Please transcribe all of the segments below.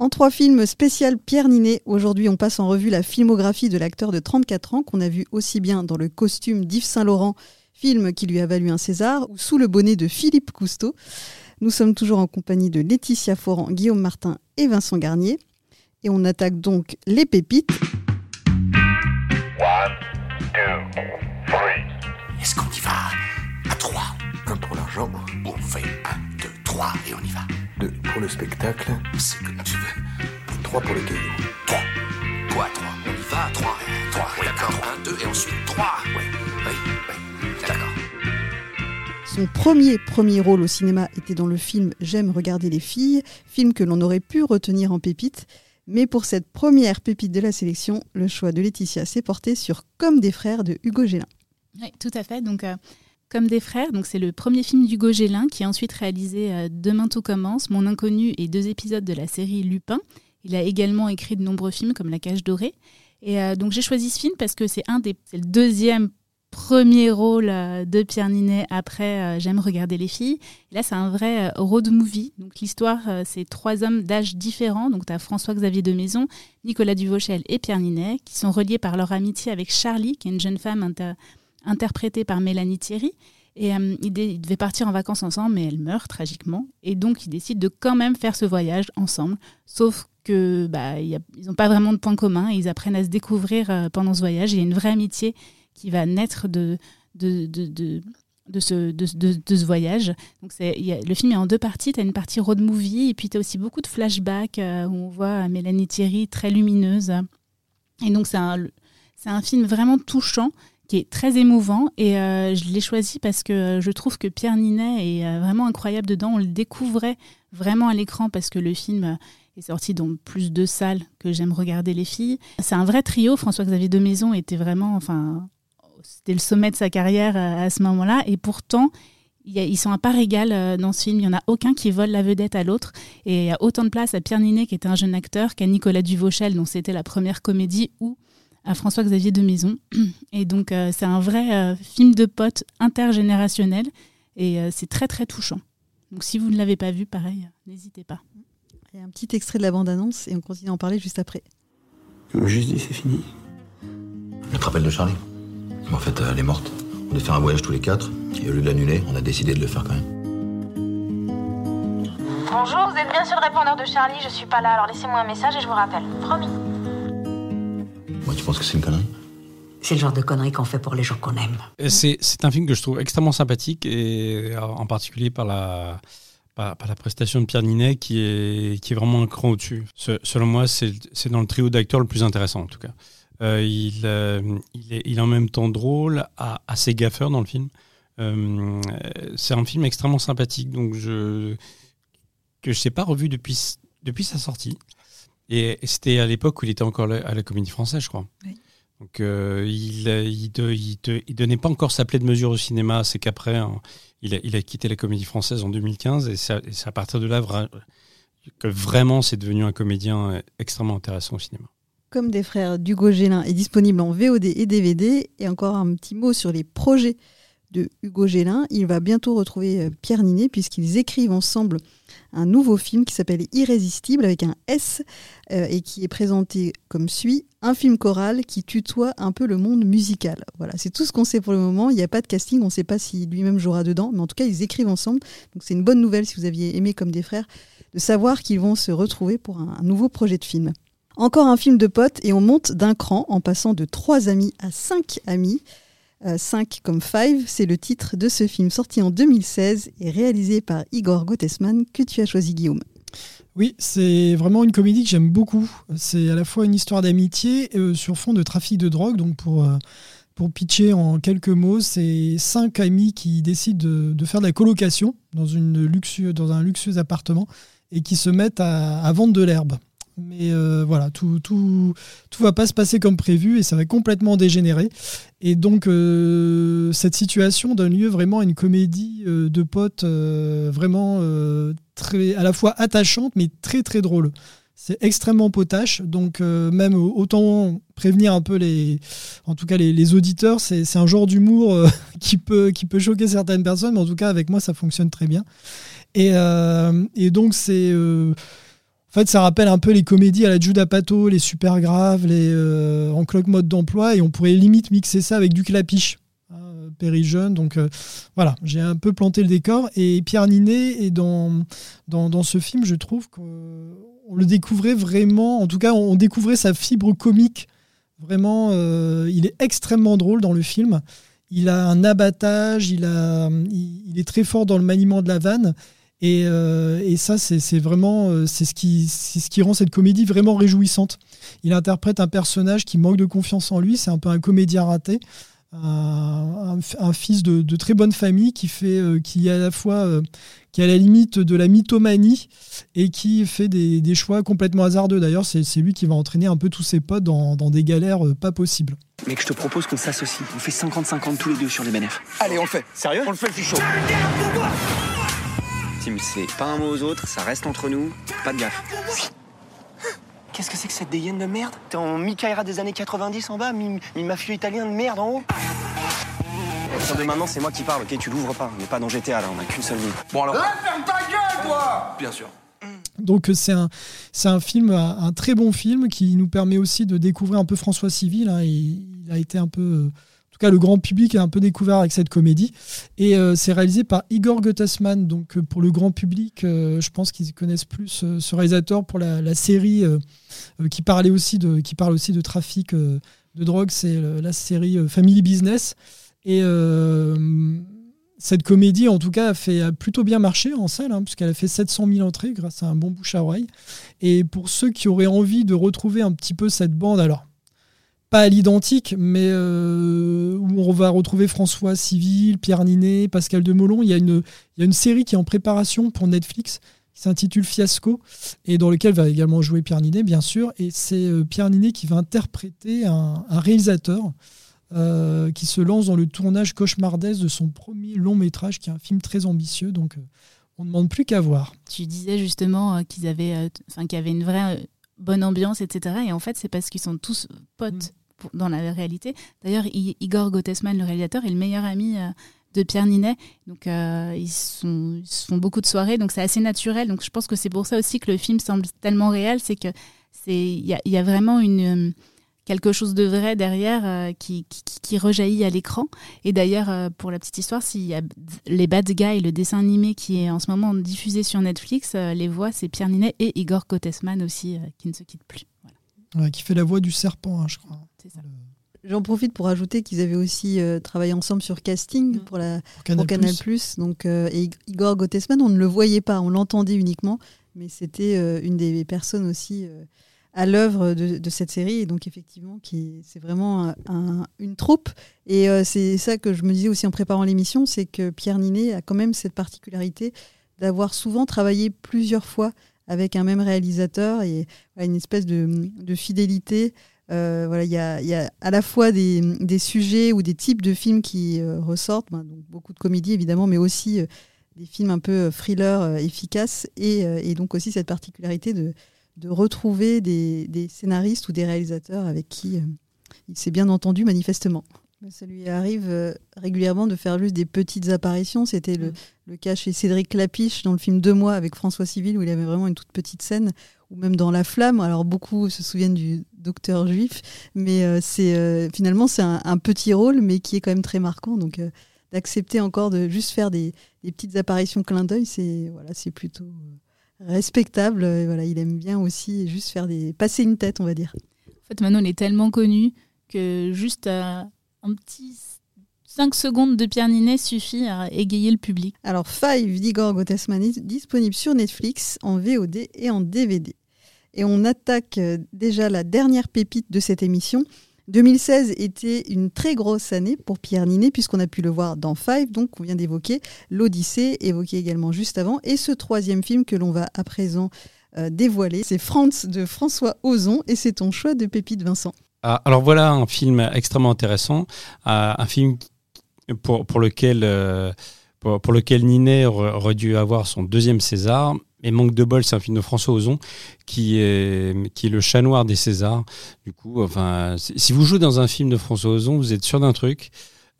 En trois films spécial Pierre Ninet, aujourd'hui on passe en revue la filmographie de l'acteur de 34 ans qu'on a vu aussi bien dans le costume d'Yves Saint-Laurent, film qui lui a valu un César, ou sous le bonnet de Philippe Cousteau. Nous sommes toujours en compagnie de Laetitia Foran, Guillaume Martin et Vincent Garnier. Et on attaque donc les pépites. Est-ce qu'on y va? À 3 Un pour l'argent. On fait 1, 2, 3 et on y va. 2 pour le spectacle. C'est comme tu veux. 3 pour les cailloux. 3. Quoi 3 On y va à 3. 3. Oui, d'accord. 1, 2 et ensuite 3. Oui, oui, oui. D'accord. Son premier premier rôle au cinéma était dans le film J'aime regarder les filles, film que l'on aurait pu retenir en pépite. Mais pour cette première pépite de la sélection, le choix de Laetitia s'est porté sur Comme des frères de Hugo Gélin. Oui, tout à fait. Donc, euh, Comme des frères, donc c'est le premier film d'Hugo Gélin qui a ensuite réalisé euh, Demain tout commence, Mon inconnu et deux épisodes de la série Lupin. Il a également écrit de nombreux films comme La cage dorée. Et euh, donc j'ai choisi ce film parce que c'est un des, le deuxième premier rôle euh, de Pierre Ninet après J'aime regarder les filles. Et là, c'est un vrai road movie. Donc l'histoire, c'est trois hommes d'âge différents. Donc tu as François-Xavier de Maison, Nicolas Duvauchel et Pierre Ninet, qui sont reliés par leur amitié avec Charlie, qui est une jeune femme inter- interprétée par Mélanie Thierry. Et euh, ils, ils devaient partir en vacances ensemble, mais elle meurt tragiquement. Et donc, ils décident de quand même faire ce voyage ensemble. Sauf que bah, il ils n'ont pas vraiment de points communs. Et ils apprennent à se découvrir euh, pendant ce voyage. Il y a une vraie amitié qui va naître de, de, de, de, ce, de, de- de ce voyage. Donc il y le film est en deux parties. Tu as une partie road movie et puis tu as aussi beaucoup de flashbacks euh, où on voit Mélanie Thierry très lumineuse. Et donc c'est un, c'est un film vraiment touchant qui est très émouvant et euh, je l'ai choisi parce que euh, je trouve que Pierre Ninet est euh, vraiment incroyable dedans. On le découvrait vraiment à l'écran parce que le film est sorti dans plus de salles que j'aime regarder les filles. C'est un vrai trio. François-Xavier de Maison était vraiment, enfin, c'était le sommet de sa carrière à ce moment-là et pourtant ils sont à part égale dans ce film. Il n'y en a aucun qui vole la vedette à l'autre. Et il y a autant de place à Pierre Ninet, qui était un jeune acteur, qu'à Nicolas Duvauchel, dont c'était la première comédie, ou à François-Xavier de Maison. Et donc, euh, c'est un vrai euh, film de potes intergénérationnel. Et euh, c'est très, très touchant. Donc, si vous ne l'avez pas vu, pareil, n'hésitez pas. Et un petit extrait de la bande-annonce et on continue à en parler juste après. Juste dit c'est fini. Tu te de Charlie En fait, elle est morte. On devait faire un voyage tous les quatre, et au lieu de l'annuler, on a décidé de le faire quand même. Bonjour, vous êtes bien sur le répondeur de Charlie, je suis pas là, alors laissez-moi un message et je vous rappelle. Promis. Penses que c'est une connerie C'est le genre de conneries qu'on fait pour les gens qu'on aime. C'est un film que je trouve extrêmement sympathique, et euh, en particulier par la, par, par la prestation de Pierre Ninet qui est, qui est vraiment un cran au-dessus. Se- selon moi, c'est c'est dans le trio d'acteurs le plus intéressant en tout cas. Euh, il, euh, il, est, il est en même temps drôle, a- assez gaffeur dans le film. Euh, c'est un film extrêmement sympathique, donc je que je n'ai pas revu depuis, depuis sa sortie. Et c'était à l'époque où il était encore à la Comédie Française, je crois. Oui. Donc euh, il, il, de- il, il donnait pas encore sa plaie de mesure au cinéma, c'est qu'après hein, il, a, il a quitté la Comédie Française en 2015 et c'est à- partir de là vra- que vraiment c'est devenu un comédien euh, extrêmement intéressant au cinéma. Comme des frères d'Hugo Gélin est disponible en VOD et DVD. Et encore un petit mot sur les projets de Hugo Gélin. Il va bientôt retrouver euh, Pierre Ninet puisqu'ils écrivent ensemble un nouveau film qui s'appelle Irrésistible avec un S euh, et qui est présenté comme suit un film choral qui tutoie un peu le monde musical. Voilà, c'est tout ce qu'on sait pour le moment. Il n'y a pas de casting, on ne sait pas si lui-même jouera dedans, mais en tout cas ils écrivent ensemble. Donc c'est une bonne nouvelle si vous aviez aimé comme des frères de savoir qu'ils vont se retrouver pour un- un nouveau projet de film. Encore un film de potes et on monte d'un cran en passant de trois amis à cinq amis. 5 comme Five, c'est le titre de ce film sorti en 2016 et réalisé par Igor Gottesman que tu as choisi Guillaume. Oui, c'est vraiment une comédie que j'aime beaucoup. C'est à la fois une histoire d'amitié euh, sur fond de trafic de drogue. Donc pour, euh, pour pitcher en quelques mots, c'est cinq amis qui décident de, faire de la colocation dans, un luxueux appartement et qui se mettent à vendre de l'herbe. Mais euh, voilà, tout, tout, tout va pas se passer comme prévu et ça va complètement dégénérer. Et donc, euh, cette situation donne lieu vraiment à une comédie euh, de potes vraiment très, à la fois attachante, mais très très drôle. C'est extrêmement potache, donc même autant prévenir un peu les, en tout cas les, les auditeurs, c'est un genre d'humour qui peut qui peut choquer certaines personnes, mais en tout cas avec moi ça fonctionne très bien. Et, et donc c'est euh, fait, ça rappelle un peu les comédies à la Judah Pato, les super graves, les euh, en cloque mode d'emploi, et on pourrait limite mixer ça avec du clapiche. hein, Perry jeune, donc euh, voilà, j'ai un peu planté le décor. Et Pierre Ninet est dans, dans, dans ce film, je trouve qu'on le découvrait vraiment, en tout cas, on découvrait sa fibre comique. Vraiment, euh, il est extrêmement drôle dans le film. Il a un abattage, il, a, il est très fort dans le maniement de la vanne. Et, euh, et ça, c'est vraiment euh, c'est ce, qui, c'est ce qui rend cette comédie vraiment réjouissante. Il interprète un personnage qui manque de confiance en lui, c'est un peu un comédien raté, un, un- un fils de, de très bonne famille qui, fait, euh, qui est à la fois euh, qui est à la limite de la mythomanie et qui fait des, des choix complètement hasardeux. D'ailleurs, c'est lui qui va entraîner un peu tous ses potes dans, dans des galères euh, pas possibles. Mec, je te propose qu'on s'associe. On fait 50-50 tous les deux sur les bénéfices. Allez, on le fait. Sérieux? On le fait, je suis c'est pas un mot aux autres, ça reste entre nous. Pas de gaffe. Qu'est-ce que c'est que cette dégaine de merde? T'es en Mikaira des années 90 en bas, mi, mi mafieux italien de merde en haut? À partir de maintenant, c'est moi qui parle, ok? Tu l'ouvres pas, on n'est pas dans GTA là, on a qu'une seule vie. Bon alors. ferme ta gueule, toi Bien sûr. Donc euh, c'est un, c'est un film, un, très bon film qui nous permet aussi de découvrir un peu François Civil. hein. il, il a été un peu, euh, tout cas le grand public a un peu découvert avec cette comédie. Et euh, c'est réalisé par Igor Gottesman. Donc euh, pour le grand public, euh, je pense qu'ils connaissent plus ce réalisateur pour la, série qui parle aussi de trafic de drogue. C'est la série Family Business. Et cette comédie, en tout cas, a plutôt bien marché en salle, hein, puisqu'elle a fait 700 000 entrées grâce à un bon bouche à oreille. Et pour ceux qui auraient envie de retrouver un petit peu cette bande, alors pas à l'identique, mais euh, où on va retrouver François Civil, Pierre Ninet, Pascal Demolon, il y, a une, il y a une série qui est en préparation pour Netflix qui s'intitule Fiasco et dans lequel va également jouer Pierre Ninet, bien sûr. Et c'est euh, Pierre Ninet qui va interpréter un, réalisateur euh, qui se lance dans le tournage cauchemardesque de son premier long métrage, qui est un film très ambitieux. Donc, on ne demande plus qu'à voir. Tu disais justement qu'il y avait une vraie bonne ambiance, etc. Et en fait, c'est parce qu'ils sont tous potes pour- dans la réalité. D'ailleurs, Igor Gottesman, le réalisateur, est le meilleur ami euh, de Pierre Ninet. Donc, euh, ils, sont, ils se font beaucoup de soirées. Donc, c'est assez naturel. Donc, je pense que c'est pour ça aussi que le film semble tellement réel. C'est que c'est il y y a vraiment une. Quelque chose de vrai derrière euh, qui, qui, rejaillit à l'écran. Et d'ailleurs, euh, pour la petite histoire, s'il y a les Bad Guys, le dessin animé qui est en ce moment diffusé sur Netflix, euh, les voix, c'est Pierre Ninet et Igor Kottesman aussi, euh, qui ne se quittent plus. Voilà, Ouais, qui fait la voix du serpent, hein, je crois. c'est ça. J'en profite pour ajouter qu'ils avaient aussi euh, travaillé ensemble sur casting pour, la, Pour Canal+. pour Canal+. Donc, euh, et Igor Gottesman, on ne le voyait pas, on l'entendait uniquement, mais c'était euh, une des personnes aussi euh, à l'œuvre de, de cette série. Et donc, effectivement, qui, c'est vraiment un- un- une troupe. Et euh, c'est ça que je me disais aussi en préparant l'émission, c'est que Pierre Ninet a quand même cette particularité d'avoir souvent travaillé plusieurs fois avec un même réalisateur et voilà, une espèce de, de fidélité. Euh, voilà, il y a, y a à la fois des, des sujets ou des types de films qui euh, ressortent, ben, donc beaucoup de comédies évidemment, mais aussi euh, des films un peu euh, thriller efficaces et, et donc aussi cette particularité de, de retrouver des, des scénaristes ou des réalisateurs avec qui euh, il s'est bien entendu manifestement. Ça lui arrive euh, régulièrement de faire juste des petites apparitions. C'était le, le cas chez Cédric Clapiche dans le film Deux mois avec François Civil où il avait vraiment une toute petite scène ou même dans La Flamme. Alors beaucoup se souviennent du docteur juif, mais euh, c'est finalement c'est un, un petit rôle, mais qui est quand même très marquant. Donc d'accepter encore de juste faire des, des petites apparitions clin d'œil, c'est voilà, c'est plutôt respectable. Et voilà, il aime bien aussi juste faire des passer une tête, on va dire. En fait, Manon est tellement connu que juste euh, un petit 5 secondes de Pierre Ninet suffit à égayer le public. Alors Five d'Igor Gottesman est disponible sur Netflix en VOD et en DVD. Et on attaque euh, déjà la dernière pépite de cette émission. 2016 était une très grosse année pour Pierre Ninet, puisqu'on a pu le voir dans Five, donc on vient d'évoquer, l'Odyssée, évoqué également juste avant, et ce troisième film que l'on va à présent euh, dévoiler, c'est France de François Ozon, et c'est ton choix de pépite, Vincent. Ah, alors voilà un film extrêmement intéressant, ah, un film pour, euh, lequel Ninet aurait dû avoir son deuxième César. Et manque de bol, c'est un film de François Ozon qui est, qui est le chat noir des Césars. Du coup, enfin, si vous jouez dans un film de François Ozon, vous êtes sûr d'un truc.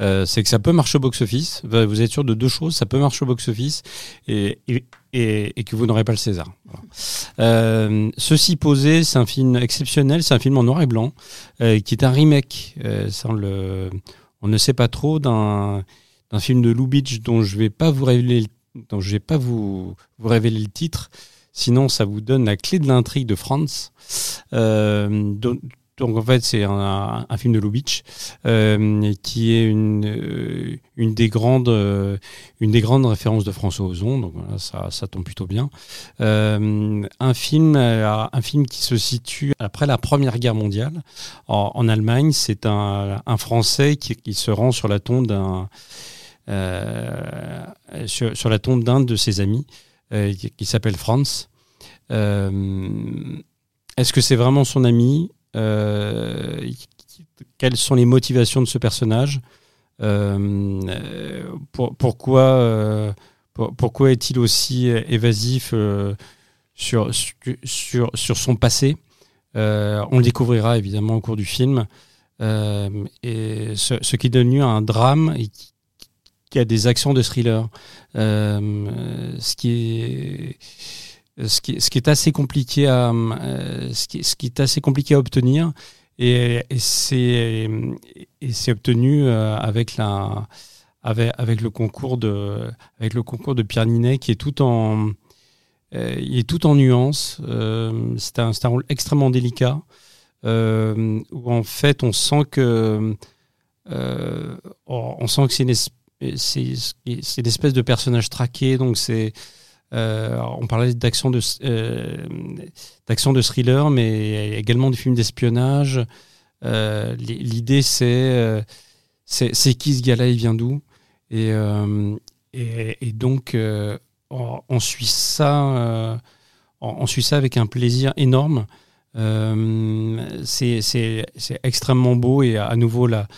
euh, c'est que ça peut marcher au box-office. Vous êtes sûr de deux choses, ça peut marcher au box-office et, et, et, que vous n'aurez pas le César. Euh, ceci posé, c'est un film exceptionnel, c'est un film en noir et blanc, euh, qui est un remake, le, on ne sait pas trop, d'un film de Lou Beach dont je vais pas vous révéler, dont je vais pas vous, vous révéler le titre, sinon ça vous donne la clé de l'intrigue de France. Euh, donc en fait, c'est un, film de Lubitsch euh, qui est une, euh, une, des grandes, euh, une des grandes références de François Ozon. Donc voilà, ça, ça tombe plutôt bien. un film, un film qui se situe après la Première Guerre mondiale en, Allemagne. C'est un, un, Français qui, qui, se rend sur la tombe d'un sur, sur, la tombe d'un de ses amis qui, qui s'appelle Franz. Est-ce que c'est vraiment son ami euh, quelles sont les motivations de ce personnage euh, pourquoi, euh, pourquoi est-il aussi évasif sur, sur, sur son passé On le découvrira évidemment au cours du film. et ce, qui donne lieu à un drame et qui, a des accents de thriller. ce qui est qui, qui, assez compliqué à euh, qui, qui, obtenir et, c'est obtenu euh, avec le concours de Pierre Ninet qui est tout en euh, il nuances c'est un, rôle extrêmement délicat où en fait on sent que on sent que c'est une, c'est une espèce de personnage traqué donc c'est euh, on parlait d'action de, euh, de thriller, mais également du film d'espionnage. Euh, l'idée, c'est, c'est, qui ce gars-là, il vient d'où? Et, et, donc, on, suit ça, on, suit ça avec un plaisir énorme. c'est, extrêmement beau et à nouveau la,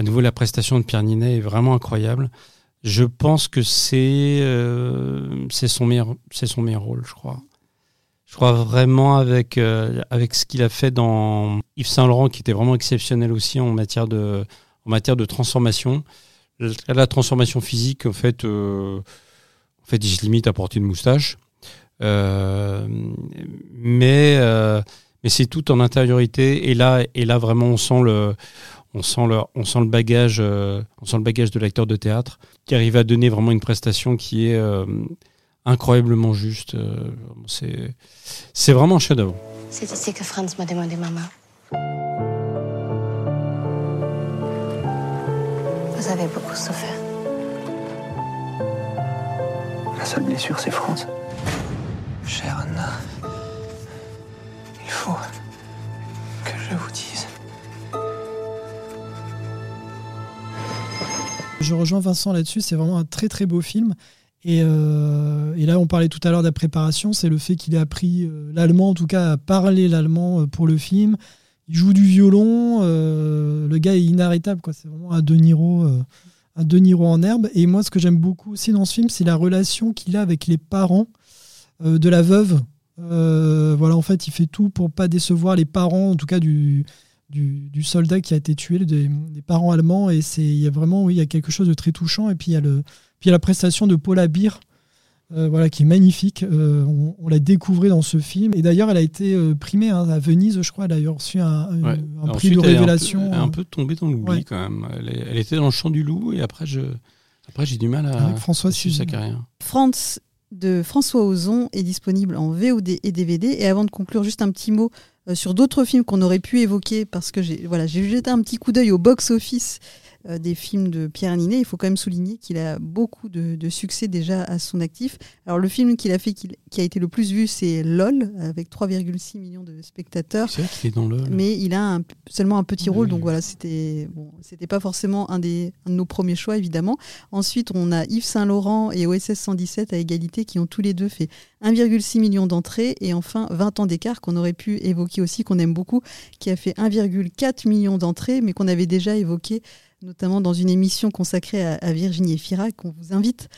à nouveau la prestation de Pierre Ninet est vraiment incroyable. Je pense que c'est euh, son meilleur son meilleur rôle, je crois. Je crois vraiment avec euh, avec ce qu'il a fait dans Yves Saint Laurent, qui était vraiment exceptionnel aussi en matière de en matière de transformation. La transformation physique, en fait, euh, en fait, il se limite à porter une moustache, mais mais c'est tout en intériorité. Et là et là vraiment, on sent le on sent le, on sent le bagage, euh, on sent le bagage de l'acteur de théâtre qui arrive à donner vraiment une prestation qui est euh, incroyablement juste. Euh, c'est, c'est vraiment un chef-d'œuvre. C'est ici que Franz m'a demandé maman. Vous avez beaucoup souffert. La seule blessure, c'est Franz. Chère Anna, il faut que je vous dise. Je rejoins Vincent là-dessus, c'est vraiment un très très beau film. Et, euh, là, on parlait tout à l'heure de la préparation, c'est le fait qu'il ait appris euh, l'allemand, en tout cas à parler l'allemand euh, pour le film. Il joue du violon, le gars est inarrêtable, quoi. c'est vraiment un De Niro, un De Niro en herbe. Et moi, ce que j'aime beaucoup aussi dans ce film, c'est la relation qu'il a avec les parents de la veuve. voilà, en fait, il fait tout pour pas décevoir les parents, en tout cas du, du, soldat qui a été tué, des, parents allemands. Et c'est, il y a vraiment, oui, il y a quelque chose de très touchant. Et puis il y a, le, puis la prestation de Paula Beer, euh, voilà, qui est magnifique. Euh, on, l'a découvert dans ce film. Et d'ailleurs, elle a été euh, primée hein, à Venise, je crois. Elle a reçu un, prix de révélation. Elle est un peu, tombée dans l'oubli quand même. Elle, était dans le champ du loup. Et après, je, après j'ai du mal à, Avec François suivre sa carrière. France de François Ozon est disponible en VOD et DVD. Et avant de conclure, juste un petit mot sur d'autres films qu'on aurait pu évoquer, parce que j'ai voilà, jeté un petit coup d'œil au box-office euh, des films de Pierre Ninet, il faut quand même souligner qu'il a beaucoup de, succès déjà à son actif. Alors le film qu'il a fait qui, a été le plus vu, c'est LOL, avec 3,6 millions de spectateurs. C'est vrai qu'il est dans LOL. Mais il a seulement un petit rôle, donc voilà, c'était bon, c'était pas forcément un, des, de nos premiers choix, évidemment. Ensuite, on a Yves Saint-Laurent et OSS 117 à égalité qui ont tous les deux fait 1,6 million d'entrées. Et enfin, 20 ans d'écart qu'on aurait pu évoquer aussi, qu'on aime beaucoup, qui a fait 1,4 million d'entrées, mais qu'on avait déjà évoqué notamment dans une émission consacrée à, Virginie Fira, qu'on vous invite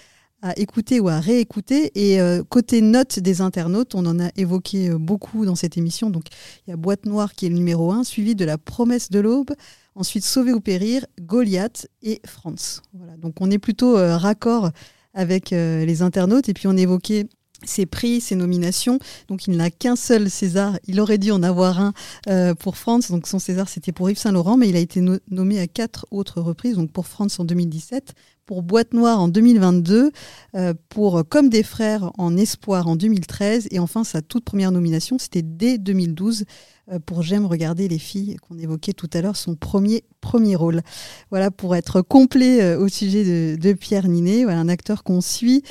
à écouter ou à réécouter. Et euh, côté notes des internautes, on en a évoqué euh, beaucoup dans cette émission. Donc il y a Boîte Noire qui est le numéro 1, suivi de La Promesse de l'Aube. Ensuite, Sauver ou Périr, Goliath et France. Voilà, donc on est plutôt euh, raccord avec les internautes. Et puis on évoquait ses prix, ses nominations. Donc il n'a qu'un seul César. Il aurait dû en avoir un euh, pour France. Donc son César, c'était pour Yves Saint-Laurent, mais il a été nommé à quatre autres reprises. Donc pour France en 2017, pour Boîte Noire en 2022, euh, pour Comme des frères en Espoir en 2013, et enfin sa toute première nomination, c'était dès 2012 euh, pour J'aime regarder les filles qu'on évoquait tout à l'heure, son premier premier rôle. Voilà pour être complet euh, au sujet de, Pierre Ninet, voilà, un acteur qu'on suit,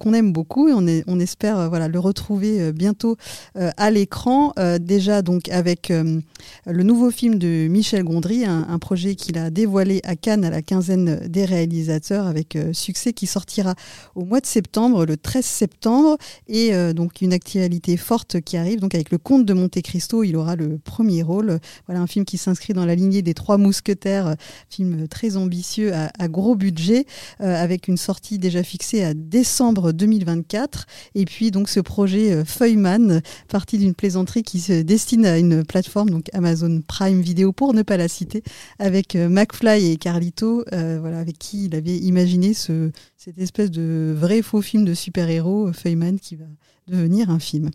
qu'on aime beaucoup et on, espère voilà le retrouver bientôt à l'écran. déjà donc avec le nouveau film de Michel Gondry, un projet qu'il a dévoilé à Cannes à la quinzaine des réalisateurs avec euh, succès qui sortira au mois de septembre, le 13 septembre, et euh, donc une actualité forte qui arrive. Donc avec le Comte de Monte Cristo, il aura le premier rôle. Voilà un film qui s'inscrit dans la lignée des Trois Mousquetaires, euh, film très ambitieux à, gros budget, avec une sortie déjà fixée à décembre 2024. Et puis donc ce projet Feuilleman, parti d'une plaisanterie qui se destine à une plateforme, donc Amazon Prime Video pour ne pas la citer, avec McFly et Carlito, voilà, avec qui il avait imaginer ce, cette espèce de vrai faux film de super-héros, euh, Feynman, qui va devenir un film.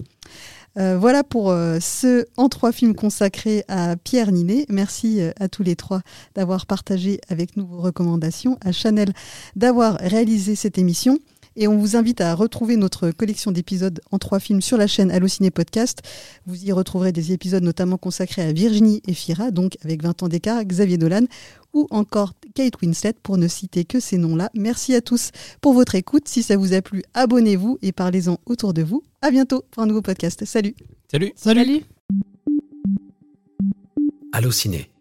Euh, voilà pour euh, ce en trois films consacrés à Pierre Ninet. Merci à tous les trois d'avoir partagé avec nous vos recommandations, à Chanel d'avoir réalisé cette émission. Et on vous invite à retrouver notre collection d'épisodes en trois films sur la chaîne Allociné Podcast. Vous y retrouverez des épisodes notamment consacrés à Virginie et Fira, donc avec 20 ans d'écart, Xavier Dolan, ou encore Kate Winslet, pour ne citer que ces noms-là. Merci à tous pour votre écoute. Si ça vous a plu, abonnez-vous et parlez-en autour de vous. À bientôt pour un nouveau podcast. Salut. Salut. Salut. Allociné